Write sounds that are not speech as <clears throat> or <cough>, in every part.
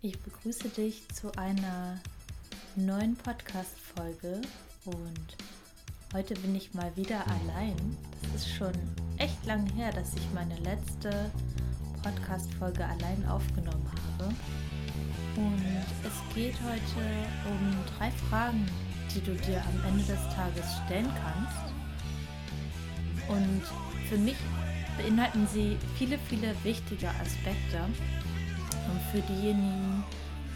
Ich begrüße dich zu einer neuen Podcast-Folge und heute bin ich mal wieder allein. Das ist schon echt lang her, dass ich meine letzte Podcast-Folge allein aufgenommen habe. Und es geht heute um drei Fragen, die du dir am Ende des Tages stellen kannst. Und für mich beinhalten sie viele, viele wichtige Aspekte. Und für diejenigen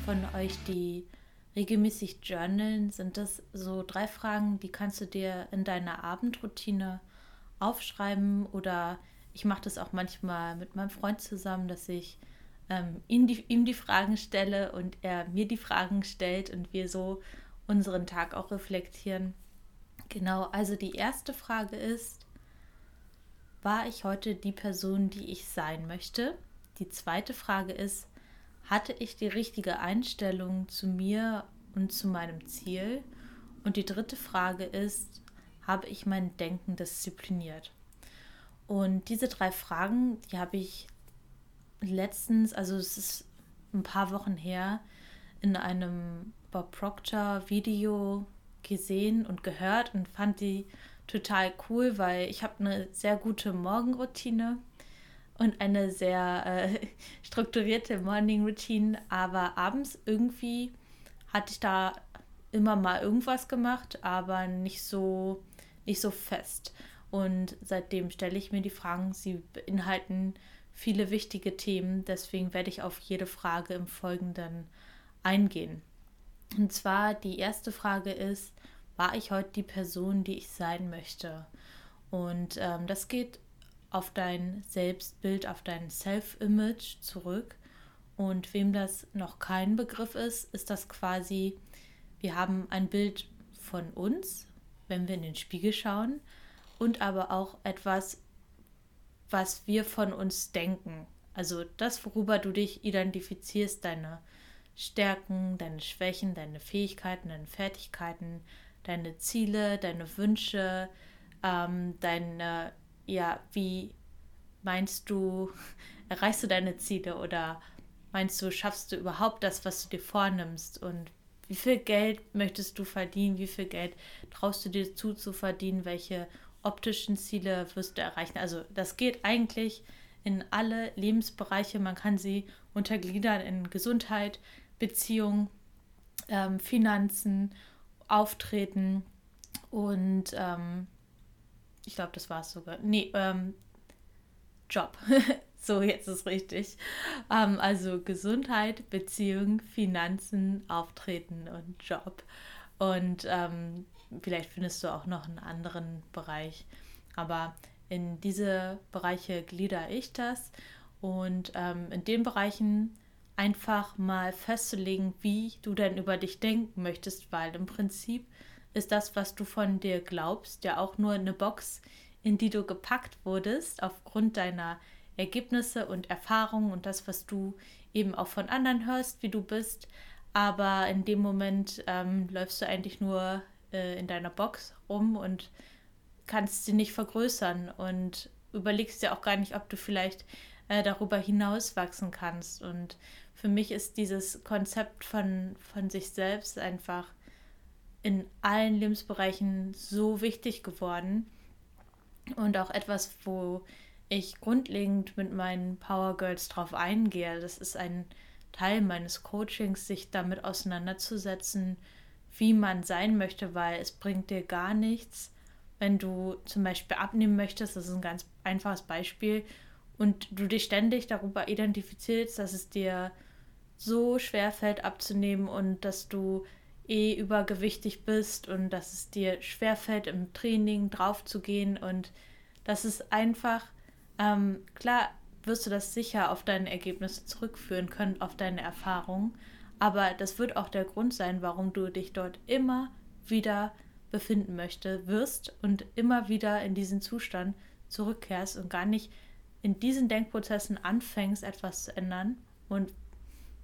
von euch, die regelmäßig journalen, sind das so drei Fragen, die kannst du dir in deiner Abendroutine aufschreiben oder ich mache das auch manchmal mit meinem Freund zusammen, dass ich ähm, ihm, die, ihm die Fragen stelle und er mir die Fragen stellt und wir so unseren Tag auch reflektieren. Genau, also die erste Frage ist, war ich heute die Person, die ich sein möchte? Die zweite Frage ist, hatte ich die richtige Einstellung zu mir und zu meinem Ziel? Und die dritte Frage ist, habe ich mein Denken diszipliniert? Und diese drei Fragen, die habe ich letztens, also es ist ein paar Wochen her, in einem Bob Proctor Video gesehen und gehört und fand die total cool, weil ich habe eine sehr gute Morgenroutine und eine sehr äh, <laughs> strukturierte Morning Routine, aber abends irgendwie hatte ich da immer mal irgendwas gemacht, aber nicht so nicht so fest. Und seitdem stelle ich mir die Fragen, sie beinhalten viele wichtige Themen, deswegen werde ich auf jede Frage im Folgenden eingehen. Und zwar die erste Frage ist, war ich heute die Person, die ich sein möchte? Und ähm, das geht auf dein Selbstbild, auf dein Self-Image zurück. Und wem das noch kein Begriff ist, ist das quasi, wir haben ein Bild von uns, wenn wir in den Spiegel schauen, und aber auch etwas, was wir von uns denken. Also das, worüber du dich identifizierst, deine Stärken, deine Schwächen, deine Fähigkeiten, deine Fertigkeiten, deine Ziele, deine Wünsche, ähm, deine, ja, wie meinst du, <laughs> erreichst du deine Ziele oder meinst du, schaffst du überhaupt das, was du dir vornimmst und wie viel Geld möchtest du verdienen, wie viel Geld traust du dir zu zu verdienen, welche optischen Ziele wirst du erreichen. Also das geht eigentlich in alle Lebensbereiche. Man kann sie untergliedern in Gesundheit, Beziehung, ähm, Finanzen Auftreten und ähm, ich glaube, das war es sogar. Nee, ähm, Job. <laughs> so, jetzt ist richtig. Ähm, also Gesundheit, Beziehung, Finanzen, Auftreten und Job. Und ähm, vielleicht findest du auch noch einen anderen Bereich. Aber in diese Bereiche glieder ich das. Und ähm, in den Bereichen einfach mal festzulegen, wie du denn über dich denken möchtest, weil im Prinzip ist das, was du von dir glaubst, ja auch nur eine Box, in die du gepackt wurdest aufgrund deiner Ergebnisse und Erfahrungen und das, was du eben auch von anderen hörst, wie du bist. Aber in dem Moment ähm, läufst du eigentlich nur äh, in deiner Box rum und kannst sie nicht vergrößern und überlegst dir auch gar nicht, ob du vielleicht äh, darüber hinaus wachsen kannst. Und für mich ist dieses Konzept von, von sich selbst einfach in allen Lebensbereichen so wichtig geworden und auch etwas, wo ich grundlegend mit meinen Power Girls drauf eingehe. Das ist ein Teil meines Coachings, sich damit auseinanderzusetzen, wie man sein möchte, weil es bringt dir gar nichts, wenn du zum Beispiel abnehmen möchtest. Das ist ein ganz einfaches Beispiel und du dich ständig darüber identifizierst, dass es dir so schwer fällt abzunehmen und dass du eh übergewichtig bist und dass es dir schwer fällt im Training drauf zu gehen und das ist einfach ähm, klar wirst du das sicher auf deine Ergebnisse zurückführen können, auf deine Erfahrungen, aber das wird auch der Grund sein, warum du dich dort immer wieder befinden möchte, wirst und immer wieder in diesen Zustand zurückkehrst und gar nicht in diesen Denkprozessen anfängst, etwas zu ändern. Und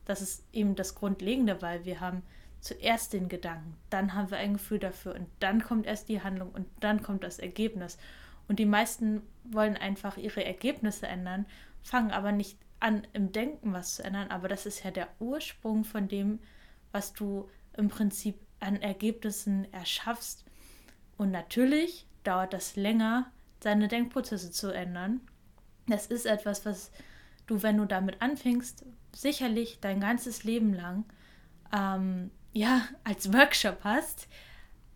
das ist eben das Grundlegende, weil wir haben zuerst den Gedanken, dann haben wir ein Gefühl dafür und dann kommt erst die Handlung und dann kommt das Ergebnis. Und die meisten wollen einfach ihre Ergebnisse ändern, fangen aber nicht an im Denken was zu ändern, aber das ist ja der Ursprung von dem, was du im Prinzip an Ergebnissen erschaffst. Und natürlich dauert das länger, seine Denkprozesse zu ändern. Das ist etwas, was du, wenn du damit anfängst, sicherlich dein ganzes Leben lang ähm, ja als Workshop hast.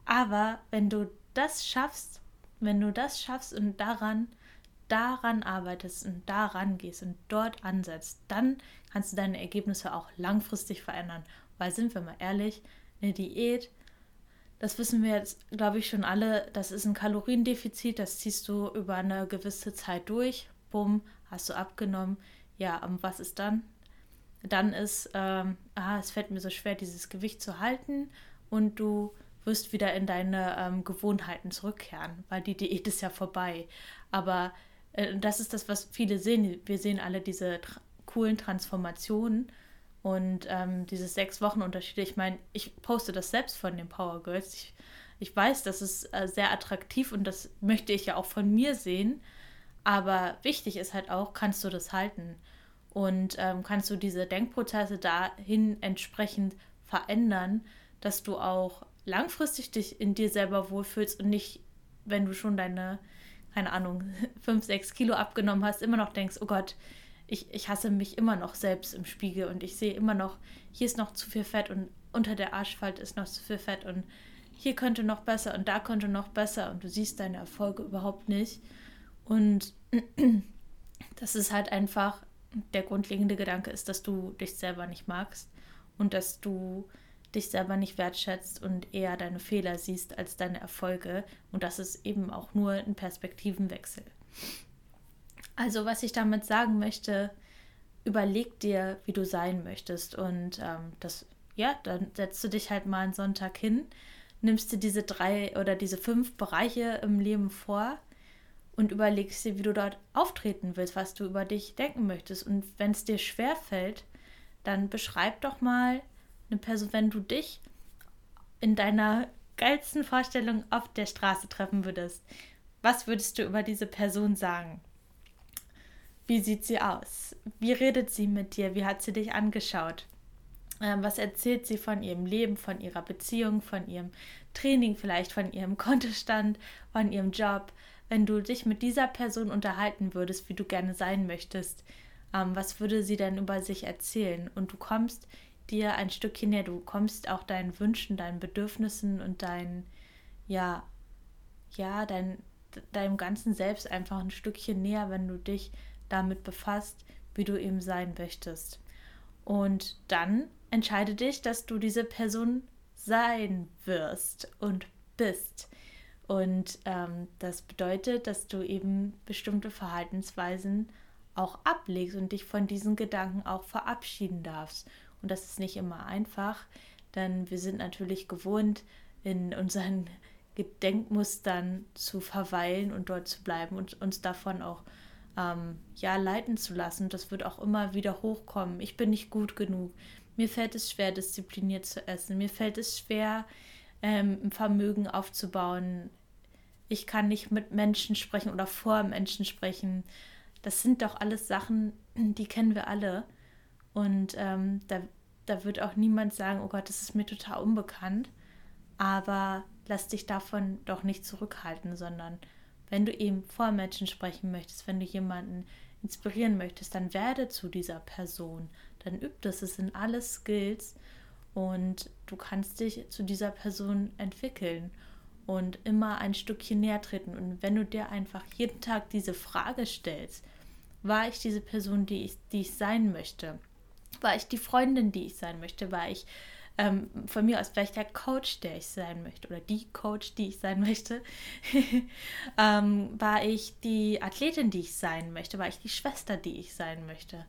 Aber wenn du das schaffst, wenn du das schaffst und daran daran arbeitest und daran gehst und dort ansetzt, dann kannst du deine Ergebnisse auch langfristig verändern. Weil sind wir mal ehrlich, eine Diät, das wissen wir jetzt, glaube ich, schon alle, das ist ein Kaloriendefizit, das ziehst du über eine gewisse Zeit durch. Bumm, hast du abgenommen. Ja, und was ist dann? Dann ist, ähm, ah, es fällt mir so schwer, dieses Gewicht zu halten und du wirst wieder in deine ähm, Gewohnheiten zurückkehren, weil die Diät ist ja vorbei. Aber äh, das ist das, was viele sehen. Wir sehen alle diese tra coolen Transformationen und ähm, diese sechs Wochen Unterschiede. Ich meine, ich poste das selbst von den Power Girls. Ich, ich weiß, das ist äh, sehr attraktiv und das möchte ich ja auch von mir sehen. Aber wichtig ist halt auch, kannst du das halten? Und ähm, kannst du diese Denkprozesse dahin entsprechend verändern, dass du auch langfristig dich in dir selber wohlfühlst und nicht, wenn du schon deine keine Ahnung, <laughs> fünf, sechs Kilo abgenommen hast, immer noch denkst, oh Gott, ich, ich hasse mich immer noch selbst im Spiegel und ich sehe immer noch, hier ist noch zu viel Fett und unter der Arschfalte ist noch zu viel Fett und hier könnte noch besser und da könnte noch besser und du siehst deine Erfolge überhaupt nicht. Und <clears throat> das ist halt einfach, der grundlegende Gedanke ist, dass du dich selber nicht magst und dass du dich selber nicht wertschätzt und eher deine Fehler siehst als deine Erfolge. Und das ist eben auch nur ein Perspektivenwechsel. Also was ich damit sagen möchte, überleg dir, wie du sein möchtest. Und ähm, das, ja, dann setzt du dich halt mal einen Sonntag hin, nimmst dir diese drei oder diese fünf Bereiche im Leben vor und überlegst dir, wie du dort auftreten willst, was du über dich denken möchtest. Und wenn es dir schwer fällt, dann beschreib doch mal eine Person, wenn du dich in deiner geilsten Vorstellung auf der Straße treffen würdest, was würdest du über diese Person sagen? Wie sieht sie aus? Wie redet sie mit dir? Wie hat sie dich angeschaut? Ähm, was erzählt sie von ihrem Leben, von ihrer Beziehung, von ihrem Training, vielleicht von ihrem <laughs> Kontostand, von ihrem Job? Wenn du dich mit dieser Person unterhalten würdest, wie du gerne sein möchtest, ähm, was würde sie denn über sich erzählen? Und du kommst dir ein Stückchen näher. Du kommst auch deinen Wünschen, deinen Bedürfnissen und dein, ja, ja, dein, deinem ganzen Selbst einfach ein Stückchen näher, wenn du dich damit befasst, wie du eben sein möchtest. Und dann entscheide dich, dass du diese Person sein wirst und bist. Und ähm, das bedeutet, dass du eben bestimmte Verhaltensweisen auch ablegst und dich von diesen Gedanken auch verabschieden darfst. Und das ist nicht immer einfach, denn wir sind natürlich gewohnt, in unseren <laughs> Gedenkmustern zu verweilen und dort zu bleiben und uns davon auch ähm, ja leiten zu lassen. Das wird auch immer wieder hochkommen. Ich bin nicht gut genug. Mir fällt es schwer, diszipliniert zu essen. Mir fällt es schwer, ähm, Vermögen aufzubauen. Ich kann nicht mit Menschen sprechen oder vor Menschen sprechen. Das sind doch alles Sachen, die kennen wir alle. Und ähm, da, da wird auch niemand sagen, oh Gott, das ist mir total unbekannt. Aber lass dich davon doch nicht zurückhalten, sondern wenn du eben vor Menschen sprechen möchtest, wenn du jemanden inspirieren möchtest, dann werde zu dieser Person. Dann üb das. Es sind alles Skills und du kannst dich zu dieser Person entwickeln und immer ein Stückchen näher treten. Und wenn du dir einfach jeden Tag diese Frage stellst, war ich diese Person, die ich, die ich sein möchte? War ich die Freundin, die ich sein möchte? War ich ähm, von mir aus vielleicht der Coach, der ich sein möchte oder die Coach, die ich sein möchte? <laughs> ähm, war ich die Athletin, die ich sein möchte? War ich die Schwester, die ich sein möchte?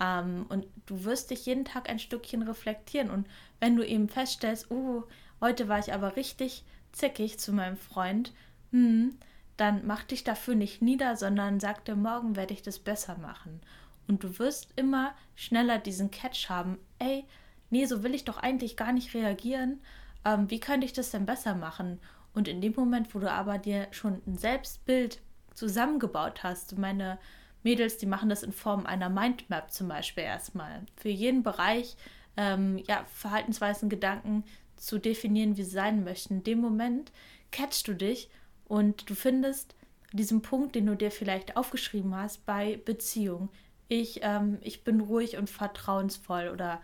Ähm, und du wirst dich jeden Tag ein Stückchen reflektieren. Und wenn du eben feststellst, oh, heute war ich aber richtig zickig zu meinem Freund, hm, dann mach dich dafür nicht nieder, sondern sag dir, morgen werde ich das besser machen. Und du wirst immer schneller diesen Catch haben, ey, nee, so will ich doch eigentlich gar nicht reagieren. Ähm, wie könnte ich das denn besser machen? Und in dem Moment, wo du aber dir schon ein Selbstbild zusammengebaut hast, meine, Mädels, die machen das in Form einer Mindmap zum Beispiel erstmal. Für jeden Bereich ähm, ja, Verhaltensweisen, Gedanken zu definieren, wie sie sein möchten. In dem Moment catchst du dich und du findest diesen Punkt, den du dir vielleicht aufgeschrieben hast, bei Beziehung. Ich, ähm, ich bin ruhig und vertrauensvoll oder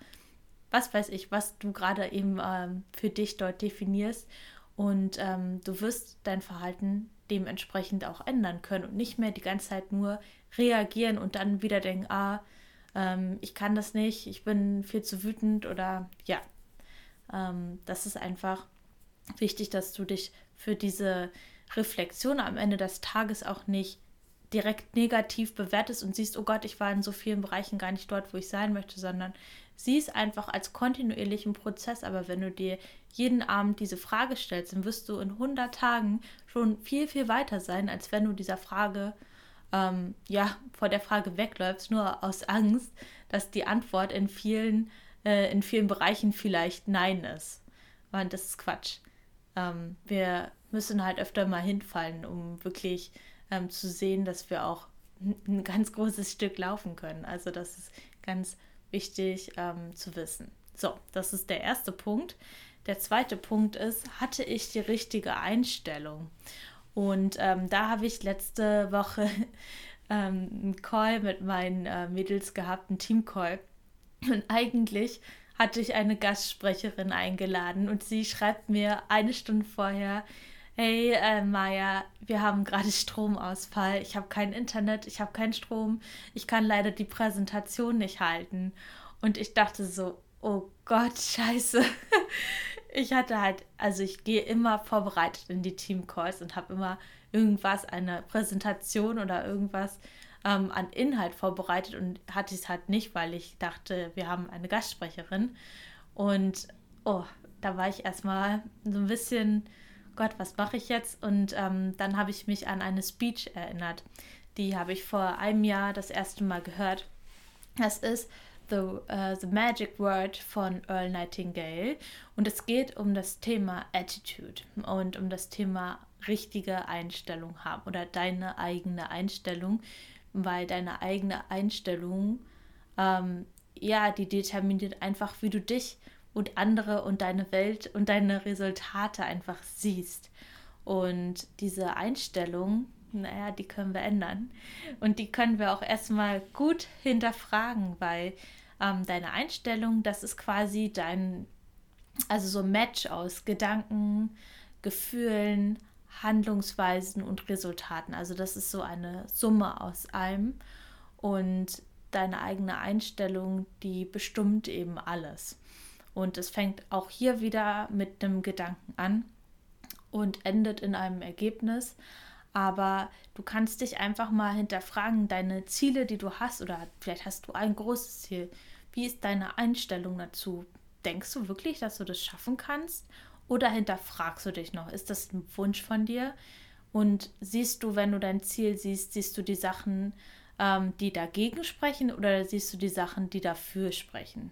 was weiß ich, was du gerade eben ähm, für dich dort definierst. Und ähm, du wirst dein Verhalten dementsprechend auch ändern können und nicht mehr die ganze Zeit nur reagieren und dann wieder denken, ah, ähm, ich kann das nicht, ich bin viel zu wütend oder ja. Ähm, das ist einfach wichtig, dass du dich für diese Reflexion am Ende des Tages auch nicht direkt negativ bewertest und siehst, oh Gott, ich war in so vielen Bereichen gar nicht dort, wo ich sein möchte, sondern sieh es einfach als kontinuierlichen Prozess. Aber wenn du dir jeden Abend diese Frage stellst, dann wirst du in 100 Tagen schon viel, viel weiter sein, als wenn du dieser Frage, ähm, ja, vor der Frage wegläufst, nur aus Angst, dass die Antwort in vielen, äh, in vielen Bereichen vielleicht Nein ist. Und das ist Quatsch. Ähm, wir müssen halt öfter mal hinfallen, um wirklich ähm, zu sehen, dass wir auch ein ganz großes Stück laufen können. Also das ist ganz wichtig ähm, zu wissen. So, das ist der erste Punkt. Der zweite Punkt ist, hatte ich die richtige Einstellung? Und ähm, da habe ich letzte Woche <laughs> ähm, einen Call mit meinen äh, Mädels gehabt, einen Teamcall. Und eigentlich hatte ich eine Gastsprecherin eingeladen und sie schreibt mir eine Stunde vorher, hey äh, Maja, wir haben gerade Stromausfall, ich habe kein Internet, ich habe keinen Strom, ich kann leider die Präsentation nicht halten. Und ich dachte so, oh Gott, scheiße. <laughs> ich hatte halt, also ich gehe immer vorbereitet in die Teamcalls und habe immer irgendwas, eine Präsentation oder irgendwas ähm, an Inhalt vorbereitet und hatte es halt nicht, weil ich dachte, wir haben eine Gastsprecherin. Und oh, da war ich erstmal so ein bisschen Gott, was mache ich jetzt? Und ähm, dann habe ich mich an eine Speech erinnert. Die habe ich vor einem Jahr das erste Mal gehört. Das ist The, uh, The Magic Word von Earl Nightingale. Und es geht um das Thema Attitude und um das Thema richtige Einstellung haben oder deine eigene Einstellung, weil deine eigene Einstellung, ähm, ja, die determiniert einfach, wie du dich und andere und deine Welt und deine Resultate einfach siehst. Und diese Einstellung, naja, die können wir ändern. Und die können wir auch erstmal gut hinterfragen, weil ähm, deine Einstellung, das ist quasi dein, also so ein Match aus Gedanken, Gefühlen, Handlungsweisen und Resultaten. Also das ist so eine Summe aus allem. Und deine eigene Einstellung, die bestimmt eben alles. Und es fängt auch hier wieder mit einem Gedanken an und endet in einem Ergebnis. Aber du kannst dich einfach mal hinterfragen, deine Ziele, die du hast, oder vielleicht hast du ein großes Ziel. Wie ist deine Einstellung dazu? Denkst du wirklich, dass du das schaffen kannst? Oder hinterfragst du dich noch? Ist das ein Wunsch von dir? Und siehst du, wenn du dein Ziel siehst, siehst du die Sachen, ähm, die dagegen sprechen oder siehst du die Sachen, die dafür sprechen?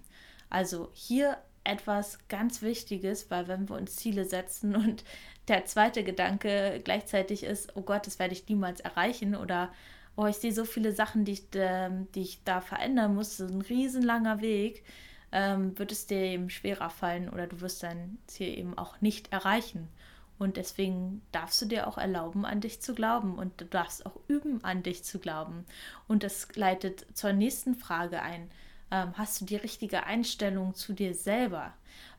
Also hier etwas ganz Wichtiges, weil wenn wir uns Ziele setzen und der zweite Gedanke gleichzeitig ist, oh Gott, das werde ich niemals erreichen oder oh, ich sehe so viele Sachen, die ich, äh, die ich da verändern muss, so ein riesenlanger Weg, ähm, wird es dir eben schwerer fallen oder du wirst dein Ziel eben auch nicht erreichen. Und deswegen darfst du dir auch erlauben, an dich zu glauben und du darfst auch üben, an dich zu glauben. Und das leitet zur nächsten Frage ein ähm, hast du die richtige Einstellung zu dir selber.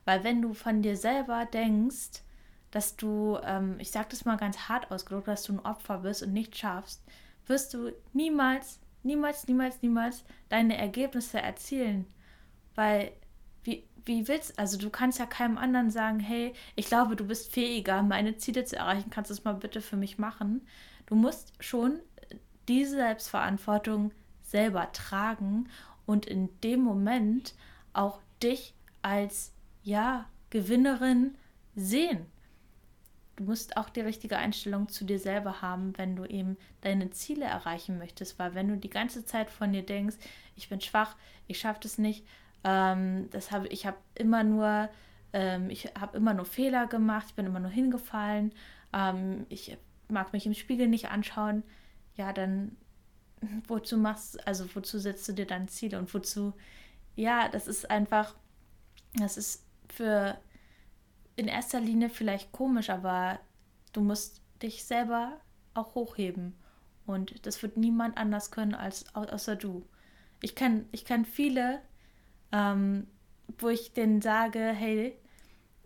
Weil wenn du von dir selber denkst, dass du, ähm, ich sage das mal ganz hart ausgedrückt, dass du ein Opfer bist und nicht schaffst, wirst du niemals, niemals, niemals, niemals deine Ergebnisse erzielen. Weil, wie, wie willst also du kannst ja keinem anderen sagen, hey, ich glaube, du bist fähiger, meine Ziele zu erreichen, kannst du es mal bitte für mich machen. Du musst schon diese Selbstverantwortung selber tragen und in dem Moment auch dich als ja Gewinnerin sehen. Du musst auch die richtige Einstellung zu dir selber haben, wenn du eben deine Ziele erreichen möchtest, weil wenn du die ganze Zeit von dir denkst, ich bin schwach, ich schaffe das nicht, ähm, das habe ich habe immer nur ähm, ich habe immer nur Fehler gemacht, ich bin immer nur hingefallen, ähm, ich mag mich im Spiegel nicht anschauen, ja, dann wozu machst, also wozu setzt du dir dann Ziele und wozu, ja, das ist einfach, das ist für in erster Linie vielleicht komisch, aber du musst dich selber auch hochheben. Und das wird niemand anders können als außer du. Ich kenne ich kenn viele, ähm, wo ich denen sage, hey,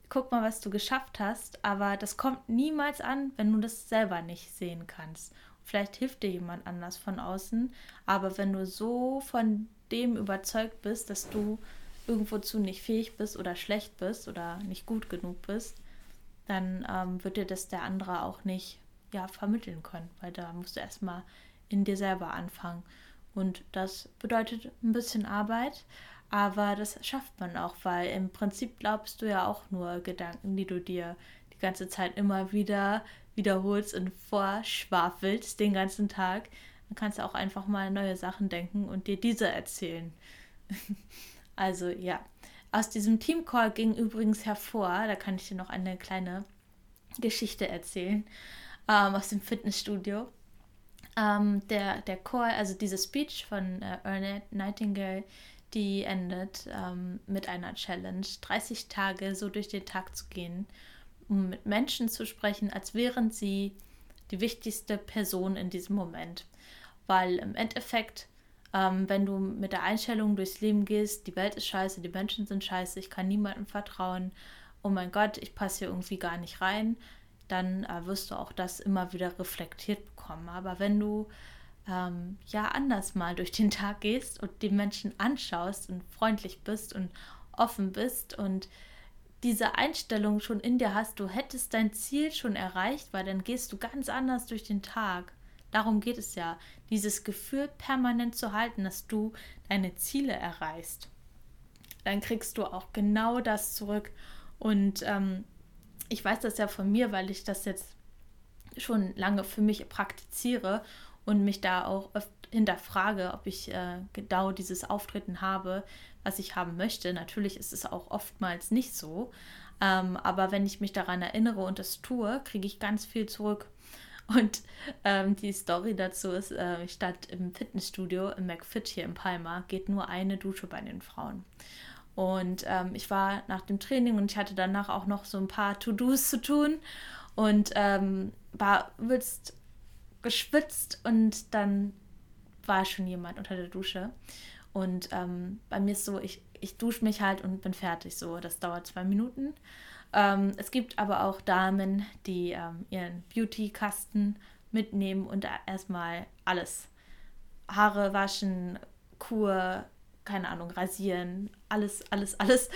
guck mal, was du geschafft hast, aber das kommt niemals an, wenn du das selber nicht sehen kannst. Vielleicht hilft dir jemand anders von außen, aber wenn du so von dem überzeugt bist, dass du irgendwozu nicht fähig bist oder schlecht bist oder nicht gut genug bist, dann ähm, wird dir das der andere auch nicht ja, vermitteln können, weil da musst du erstmal in dir selber anfangen. Und das bedeutet ein bisschen Arbeit, aber das schafft man auch, weil im Prinzip glaubst du ja auch nur Gedanken, die du dir die ganze Zeit immer wieder wiederholst und vorschwafelst den ganzen Tag. Dann kannst du auch einfach mal neue Sachen denken und dir diese erzählen. <laughs> also ja, aus diesem Teamcall ging übrigens hervor, da kann ich dir noch eine kleine Geschichte erzählen ähm, aus dem Fitnessstudio. Ähm, der, der Call, also diese Speech von äh, Ernest Nightingale, die endet ähm, mit einer Challenge, 30 Tage so durch den Tag zu gehen, um mit Menschen zu sprechen, als wären sie die wichtigste Person in diesem Moment. Weil im Endeffekt, ähm, wenn du mit der Einstellung durchs Leben gehst, die Welt ist scheiße, die Menschen sind scheiße, ich kann niemandem vertrauen, oh mein Gott, ich passe hier irgendwie gar nicht rein, dann äh, wirst du auch das immer wieder reflektiert bekommen. Aber wenn du ähm, ja anders mal durch den Tag gehst und die Menschen anschaust und freundlich bist und offen bist und diese Einstellung schon in dir hast, du hättest dein Ziel schon erreicht, weil dann gehst du ganz anders durch den Tag. Darum geht es ja, dieses Gefühl permanent zu halten, dass du deine Ziele erreichst. Dann kriegst du auch genau das zurück. Und ähm, ich weiß das ja von mir, weil ich das jetzt schon lange für mich praktiziere und mich da auch oft hinterfrage, ob ich äh, genau dieses Auftreten habe, was ich haben möchte. Natürlich ist es auch oftmals nicht so, ähm, aber wenn ich mich daran erinnere und das tue, kriege ich ganz viel zurück. <laughs> Und ähm, die Story dazu ist, äh, stand im Fitnessstudio im McFit hier in Palma, geht nur eine Dusche bei den Frauen. Und ähm, ich war nach dem Training und ich hatte danach auch noch so ein paar To-Dos zu tun und ähm, war übelst geschwitzt und dann war schon jemand unter der Dusche. Und ähm, bei mir ist so, ich, ich dusche mich halt und bin fertig. So, das dauert zwei Minuten. Ähm, es gibt aber auch Damen, die ähm, ihren Beauty-Kasten mitnehmen und erstmal alles. Haare waschen, Kur, keine Ahnung, rasieren, alles, alles, alles.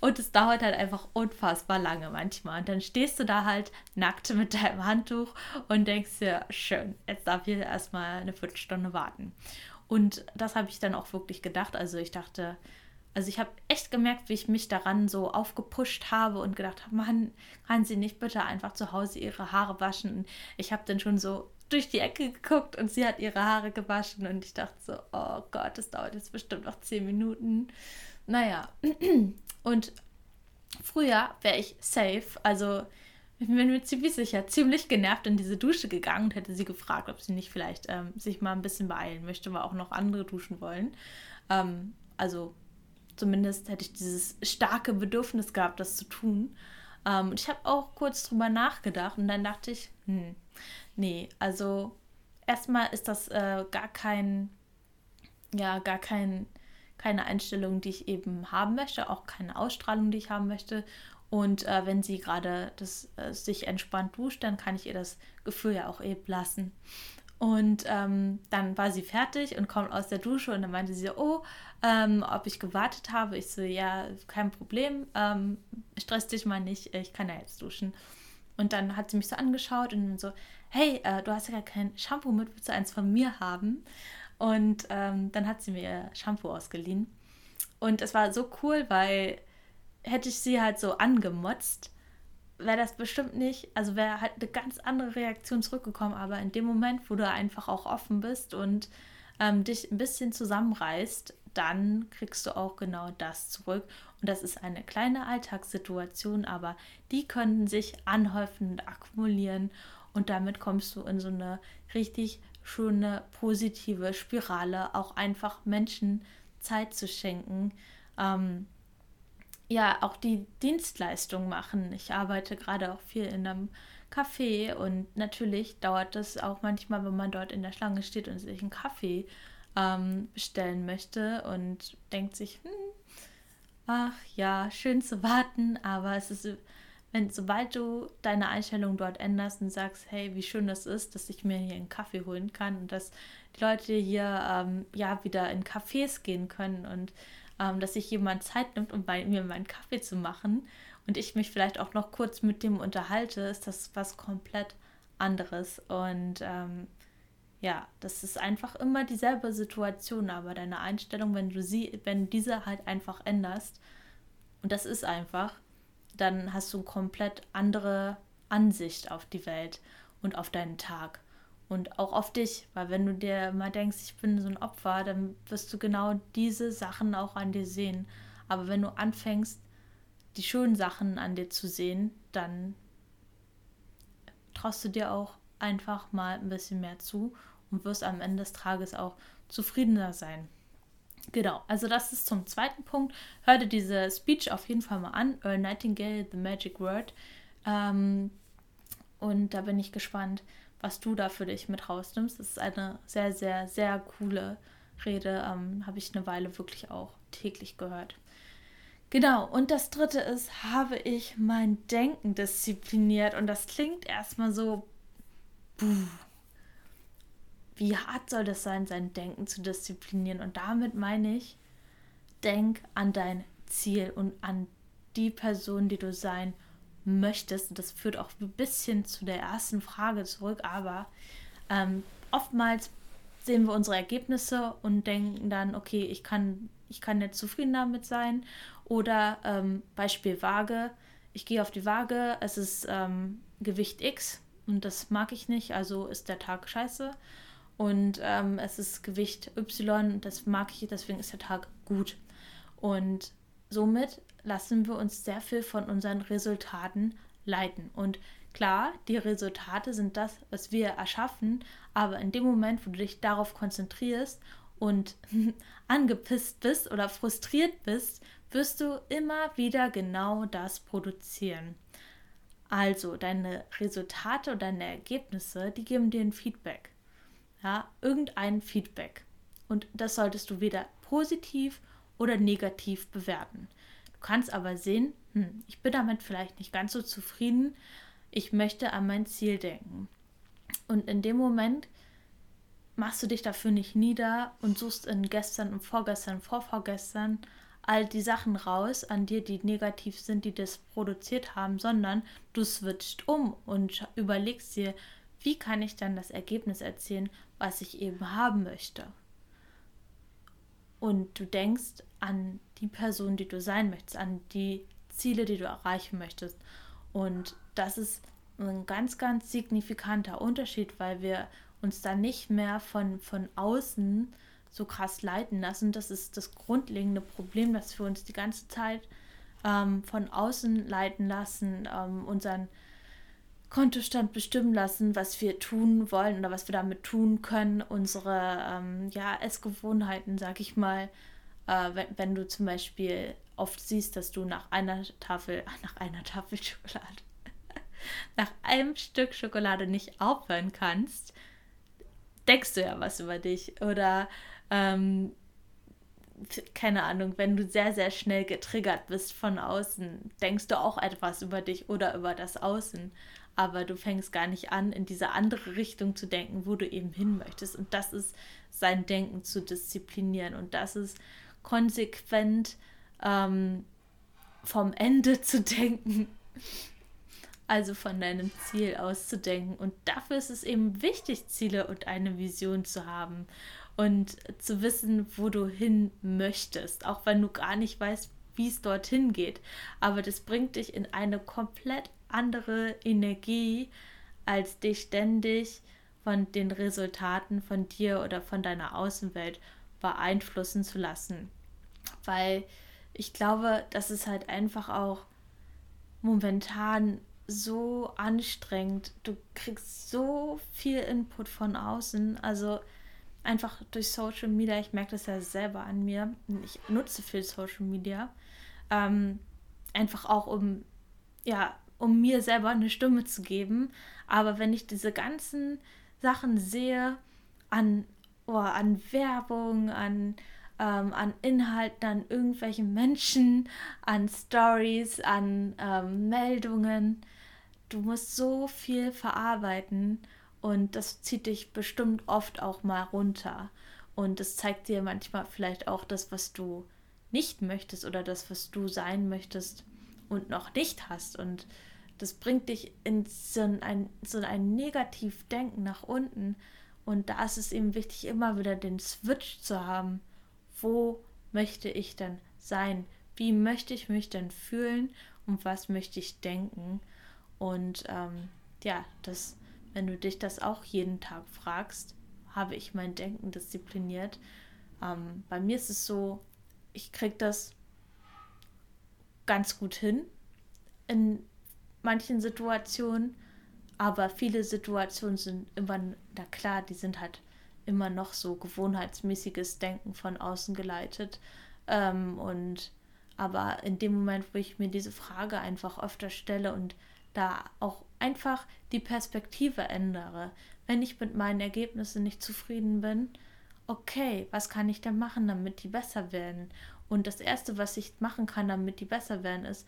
Und es dauert halt einfach unfassbar lange manchmal. Und dann stehst du da halt nackt mit deinem Handtuch und denkst dir, schön, jetzt darf ich erstmal eine Viertelstunde warten. Und das habe ich dann auch wirklich gedacht. Also ich dachte, also ich habe echt gemerkt, wie ich mich daran so aufgepusht habe und gedacht habe, Mann, kann sie nicht bitte einfach zu Hause ihre Haare waschen? Ich habe dann schon so durch die Ecke geguckt und sie hat ihre Haare gewaschen und ich dachte so, oh Gott, das dauert jetzt bestimmt noch zehn Minuten. Naja, <clears throat> und früher wäre ich safe, also ich bin mir ziemlich sicher, ziemlich genervt in diese Dusche gegangen und hätte sie gefragt, ob sie nicht vielleicht ähm, sich mal ein bisschen beeilen möchte, weil auch noch andere duschen wollen. Ähm, also zumindest hätte ich dieses starke Bedürfnis gehabt, das zu tun. Ähm, und ich habe auch kurz drüber nachgedacht und dann dachte ich, hm, Nee, also erstmal ist das äh, gar kein, ja, gar kein, keine Einstellung, die ich eben haben möchte, auch keine Ausstrahlung, die ich haben möchte. Und äh, wenn sie gerade das äh, sich entspannt duscht, dann kann ich ihr das Gefühl ja auch eben lassen. Und ähm, dann war sie fertig und kommt aus der Dusche und dann meinte sie, oh, ähm, ob ich gewartet habe. Ich so, ja, kein Problem, ähm, stress dich mal nicht, ich kann ja jetzt duschen. Und dann hat sie mich so angeschaut und so, hey, äh, du hast ja gar kein Shampoo mit, willst du eins von mir haben? Und ähm, dann hat sie mir Shampoo ausgeliehen. Und es war so cool, weil hätte ich sie halt so angemotzt, wäre das bestimmt nicht, also wäre halt eine ganz andere Reaktion zurückgekommen. Aber in dem Moment, wo du einfach auch offen bist und ähm, dich ein bisschen zusammenreißt, dann kriegst du auch genau das zurück. Und das ist eine kleine Alltagssituation, aber die können sich anhäufen und akkumulieren. Und damit kommst du in so eine richtig schon eine positive Spirale, auch einfach Menschen Zeit zu schenken. Ähm, ja, auch die Dienstleistung machen. Ich arbeite gerade auch viel in einem Café und natürlich dauert das auch manchmal, wenn man dort in der Schlange steht und sich einen Kaffee ähm, bestellen möchte und denkt sich, hm, ach ja, schön zu warten, aber es ist, wenn sobald du deine Einstellung dort änderst und sagst, hey, wie schön das ist, dass ich mir hier einen Kaffee holen kann und dass die Leute hier ähm, ja wieder in Cafés gehen können und ähm, dass sich jemand Zeit nimmt, um bei mir meinen Kaffee zu machen und ich mich vielleicht auch noch kurz mit dem unterhalte, ist das was komplett anderes. Und ähm, ja, das ist einfach immer dieselbe Situation, aber deine Einstellung, wenn du sie, wenn diese halt einfach änderst, und das ist einfach, dann hast du eine komplett andere Ansicht auf die Welt und auf deinen Tag und auch auf dich, weil wenn du dir mal denkst, ich bin so ein Opfer, dann wirst du genau diese Sachen auch an dir sehen. Aber wenn du anfängst, die schönen Sachen an dir zu sehen, dann traust du dir auch einfach mal ein bisschen mehr zu und wirst am Ende des Tages auch zufriedener sein. Genau, also das ist zum zweiten Punkt. Hör dir diese Speech auf jeden Fall mal an. Earl Nightingale, The Magic Word. Ähm, und da bin ich gespannt, was du da für dich mit rausnimmst. Das ist eine sehr, sehr, sehr coole Rede. Ähm, Habe ich eine Weile wirklich auch täglich gehört. Genau, und das dritte ist, habe ich mein Denken diszipliniert. Und das klingt erstmal so, buh, wie hart soll das sein, sein Denken zu disziplinieren? Und damit meine ich, denk an dein Ziel und an die Person, die du sein möchtest. Das führt auch ein bisschen zu der ersten Frage zurück, aber ähm, oftmals sehen wir unsere Ergebnisse und denken dann, okay, ich kann, ich kann nicht zufrieden damit sein. Oder ähm, Beispiel Waage, ich gehe auf die Waage, es ist ähm, Gewicht X und das mag ich nicht, also ist der Tag scheiße und ähm, es ist Gewicht Y, das mag ich, deswegen ist der Tag gut. Und somit lassen wir uns sehr viel von unseren Resultaten leiten. Und klar, die Resultate sind das, was wir erschaffen, aber in dem Moment, wo du dich darauf konzentrierst und <laughs> angepisst bist oder frustriert bist, wirst du immer wieder genau das produzieren. Also deine Resultate und deine Ergebnisse, die geben dir ein Feedback ja, irgendein Feedback. Und das solltest du weder positiv oder negativ bewerten. Du kannst aber sehen, hm, ich bin damit vielleicht nicht ganz so zufrieden, ich möchte an mein Ziel denken. Und in dem Moment machst du dich dafür nicht nieder und suchst in gestern und vorgestern vorvorgestern all die Sachen raus an dir, die negativ sind, die das produziert haben, sondern du switcht um und überlegst dir, wie kann ich dann das Ergebnis erzielen, was ich eben haben möchte. Und du denkst an die Person, die du sein möchtest, an die Ziele, die du erreichen möchtest. Und das ist ein ganz, ganz signifikanter Unterschied, weil wir uns dann nicht mehr von, von außen so krass leiten lassen. Das ist das grundlegende Problem, dass wir uns die ganze Zeit ähm, von außen leiten lassen, ähm, unseren Kontostand bestimmen lassen, was wir tun wollen oder was wir damit tun können, unsere ähm, ja, Essgewohnheiten, sag ich mal. Äh, wenn, wenn, du zum Beispiel oft siehst, dass du nach einer Tafel, ach, <laughs> nach einer Tafel Schokolade, <laughs> nach einem Stück Schokolade nicht aufhören kannst, denkst du ja was über dich. Oder ähm, keine Ahnung, wenn du sehr, sehr schnell getriggert bist von außen, denkst du auch etwas über dich oder über das Außen aber du fängst gar nicht an, in diese andere Richtung zu denken, wo du eben hin möchtest. Und das ist sein Denken zu disziplinieren und das ist konsequent ähm, vom Ende zu denken. Also von deinem Ziel auszudenken. Und dafür ist es eben wichtig, Ziele und eine Vision zu haben und zu wissen, wo du hin möchtest, auch wenn du gar nicht weißt, wie es dorthin geht. Aber das bringt dich in eine komplett andere Energie, als dich ständig von den Resultaten von dir oder von deiner Außenwelt beeinflussen zu lassen. Weil ich glaube, dass es halt einfach auch momentan so anstrengend. Du kriegst so viel Input von außen. Also einfach durch Social Media. Ich merke das ja selber an mir. Ich nutze viel Social Media. Ähm, einfach auch um, ja, um mir selber eine Stimme zu geben. Aber wenn ich diese ganzen Sachen sehe, an, oh, an Werbung, an, ähm, an Inhalten, an irgendwelchen Menschen, an Stories, an ähm, Meldungen, du musst so viel verarbeiten und das zieht dich bestimmt oft auch mal runter. Und es zeigt dir manchmal vielleicht auch das, was du nicht möchtest oder das, was du sein möchtest und noch nicht hast. Und das bringt dich in so ein, so ein Negativdenken nach unten. Und da ist es eben wichtig, immer wieder den Switch zu haben. Wo möchte ich denn sein? Wie möchte ich mich denn fühlen? Und was möchte ich denken? Und ähm, ja, das wenn du dich das auch jeden Tag fragst, habe ich mein Denken diszipliniert. Ähm, bei mir ist es so, ich kriege das ganz gut hin in manchen Situationen, aber viele Situationen sind immer, na klar, die sind halt immer noch so gewohnheitsmäßiges Denken von außen geleitet. Ähm, und aber in dem Moment, wo ich mir diese Frage einfach öfter stelle und da auch einfach die Perspektive ändere. Wenn ich mit meinen Ergebnissen nicht zufrieden bin, okay, was kann ich denn machen, damit die besser werden? Und das Erste, was ich machen kann, damit die besser werden, ist,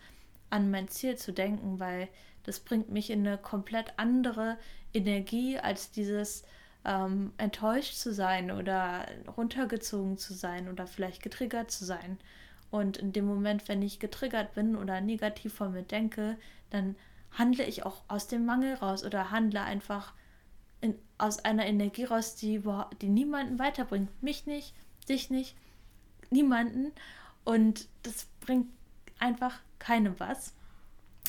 an mein Ziel zu denken, weil das bringt mich in eine komplett andere Energie als dieses ähm, enttäuscht zu sein oder runtergezogen zu sein oder vielleicht getriggert zu sein. Und in dem Moment, wenn ich getriggert bin oder negativ von mir denke, dann handle ich auch aus dem Mangel raus oder handle einfach in, aus einer Energie raus, die, die niemanden weiterbringt. Mich nicht, dich nicht, niemanden. Und das bringt einfach keinem was.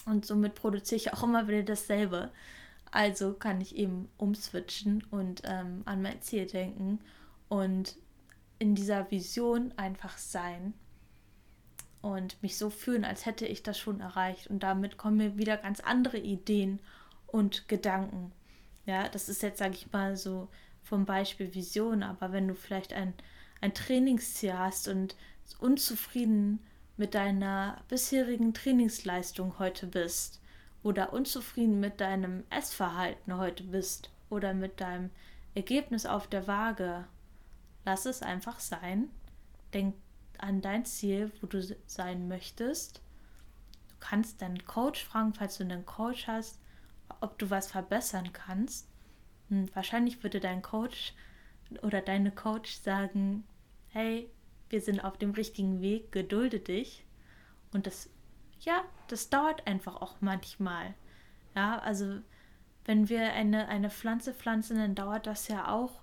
Und somit produziere ich auch immer wieder dasselbe. Also kann ich eben umswitchen und ähm, an mein Ziel denken und in dieser Vision einfach sein und mich so fühlen, als hätte ich das schon erreicht. Und damit kommen mir wieder ganz andere Ideen und Gedanken. Ja, das ist jetzt, sage ich mal, so vom Beispiel Vision, aber wenn du vielleicht ein, ein Trainingsziel hast und unzufrieden mit deiner bisherigen Trainingsleistung heute bist oder unzufrieden mit deinem Essverhalten heute bist oder mit deinem Ergebnis auf der Waage, lass es einfach sein. Denk an dein Ziel, wo du sein möchtest. Du kannst deinen Coach fragen, falls du einen Coach hast, ob du was verbessern kannst. Und hm, wahrscheinlich würde dein Coach oder deine Coach sagen, hey, wir sind auf dem richtigen Weg, gedulde dich. Und das, ja, das dauert einfach auch manchmal. Ja, also wenn wir eine, eine Pflanze pflanzen, dann dauert das ja auch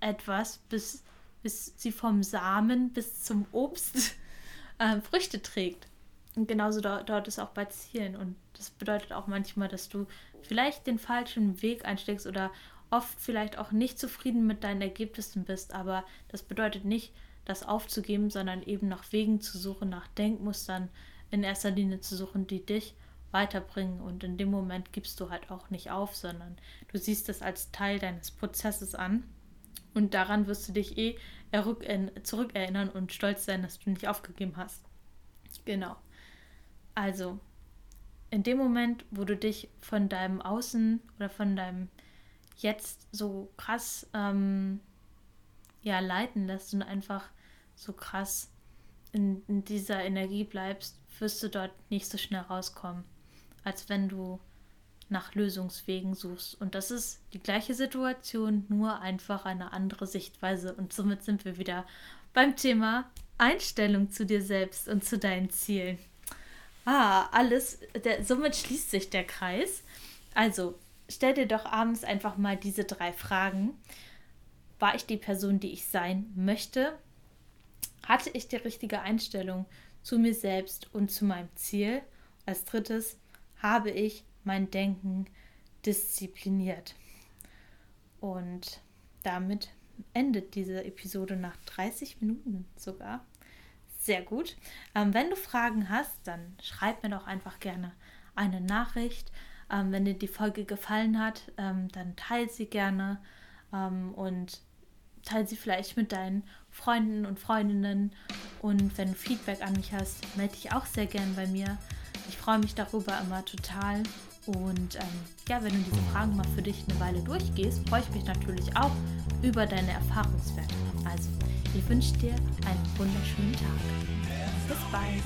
etwas, bis bis sie vom Samen bis zum Obst <laughs> äh, Früchte trägt. Und genauso dauert es auch bei Zielen. Und das bedeutet auch manchmal, dass du vielleicht den falschen Weg einsteckst oder oft vielleicht auch nicht zufrieden mit deinen Ergebnissen bist. Aber das bedeutet nicht, das aufzugeben, sondern eben nach Wegen zu suchen, nach Denkmustern in erster Linie zu suchen, die dich weiterbringen. Und in dem Moment gibst du halt auch nicht auf, sondern du siehst es als Teil deines Prozesses an und daran wirst du dich eh zurückerinnern und stolz sein, dass du nicht aufgegeben hast. Genau. Also, in dem Moment, wo du dich von deinem Außen oder von deinem Jetzt so krass ähm, ja, leiten lässt und einfach so krass in, in dieser Energie bleibst, wirst du dort nicht so schnell rauskommen, als wenn du nach Lösungswegen suchst. Und das ist die gleiche Situation, nur einfach eine andere Sichtweise. Und somit sind wir wieder beim Thema Einstellung zu dir selbst und zu deinen Zielen. Ah, alles, der, somit schließt sich der Kreis. Also, stell dir doch abends einfach mal diese drei Fragen. War ich die Person, die ich sein möchte? Hatte ich die richtige Einstellung zu mir selbst und zu meinem Ziel? Als drittes, habe ich mein Denken diszipliniert. Und damit endet diese Episode nach 30 Minuten sogar. Sehr gut. Ähm, wenn du Fragen hast, dann schreib mir doch einfach gerne eine Nachricht. Ähm, wenn dir die Folge gefallen hat, ähm, dann teile sie gerne ähm, und teile sie vielleicht mit deinen Freunden und Freundinnen. Und wenn du Feedback an mich hast, melde dich auch sehr gern bei mir. Ich freue mich darüber immer total. Und ähm, ja, wenn du diese Fragen mal für dich eine Weile durchgehst, freue ich mich natürlich auch über deine Erfahrungswerte. Also, ich wünsche dir einen wunderschönen Tag. Bis bald.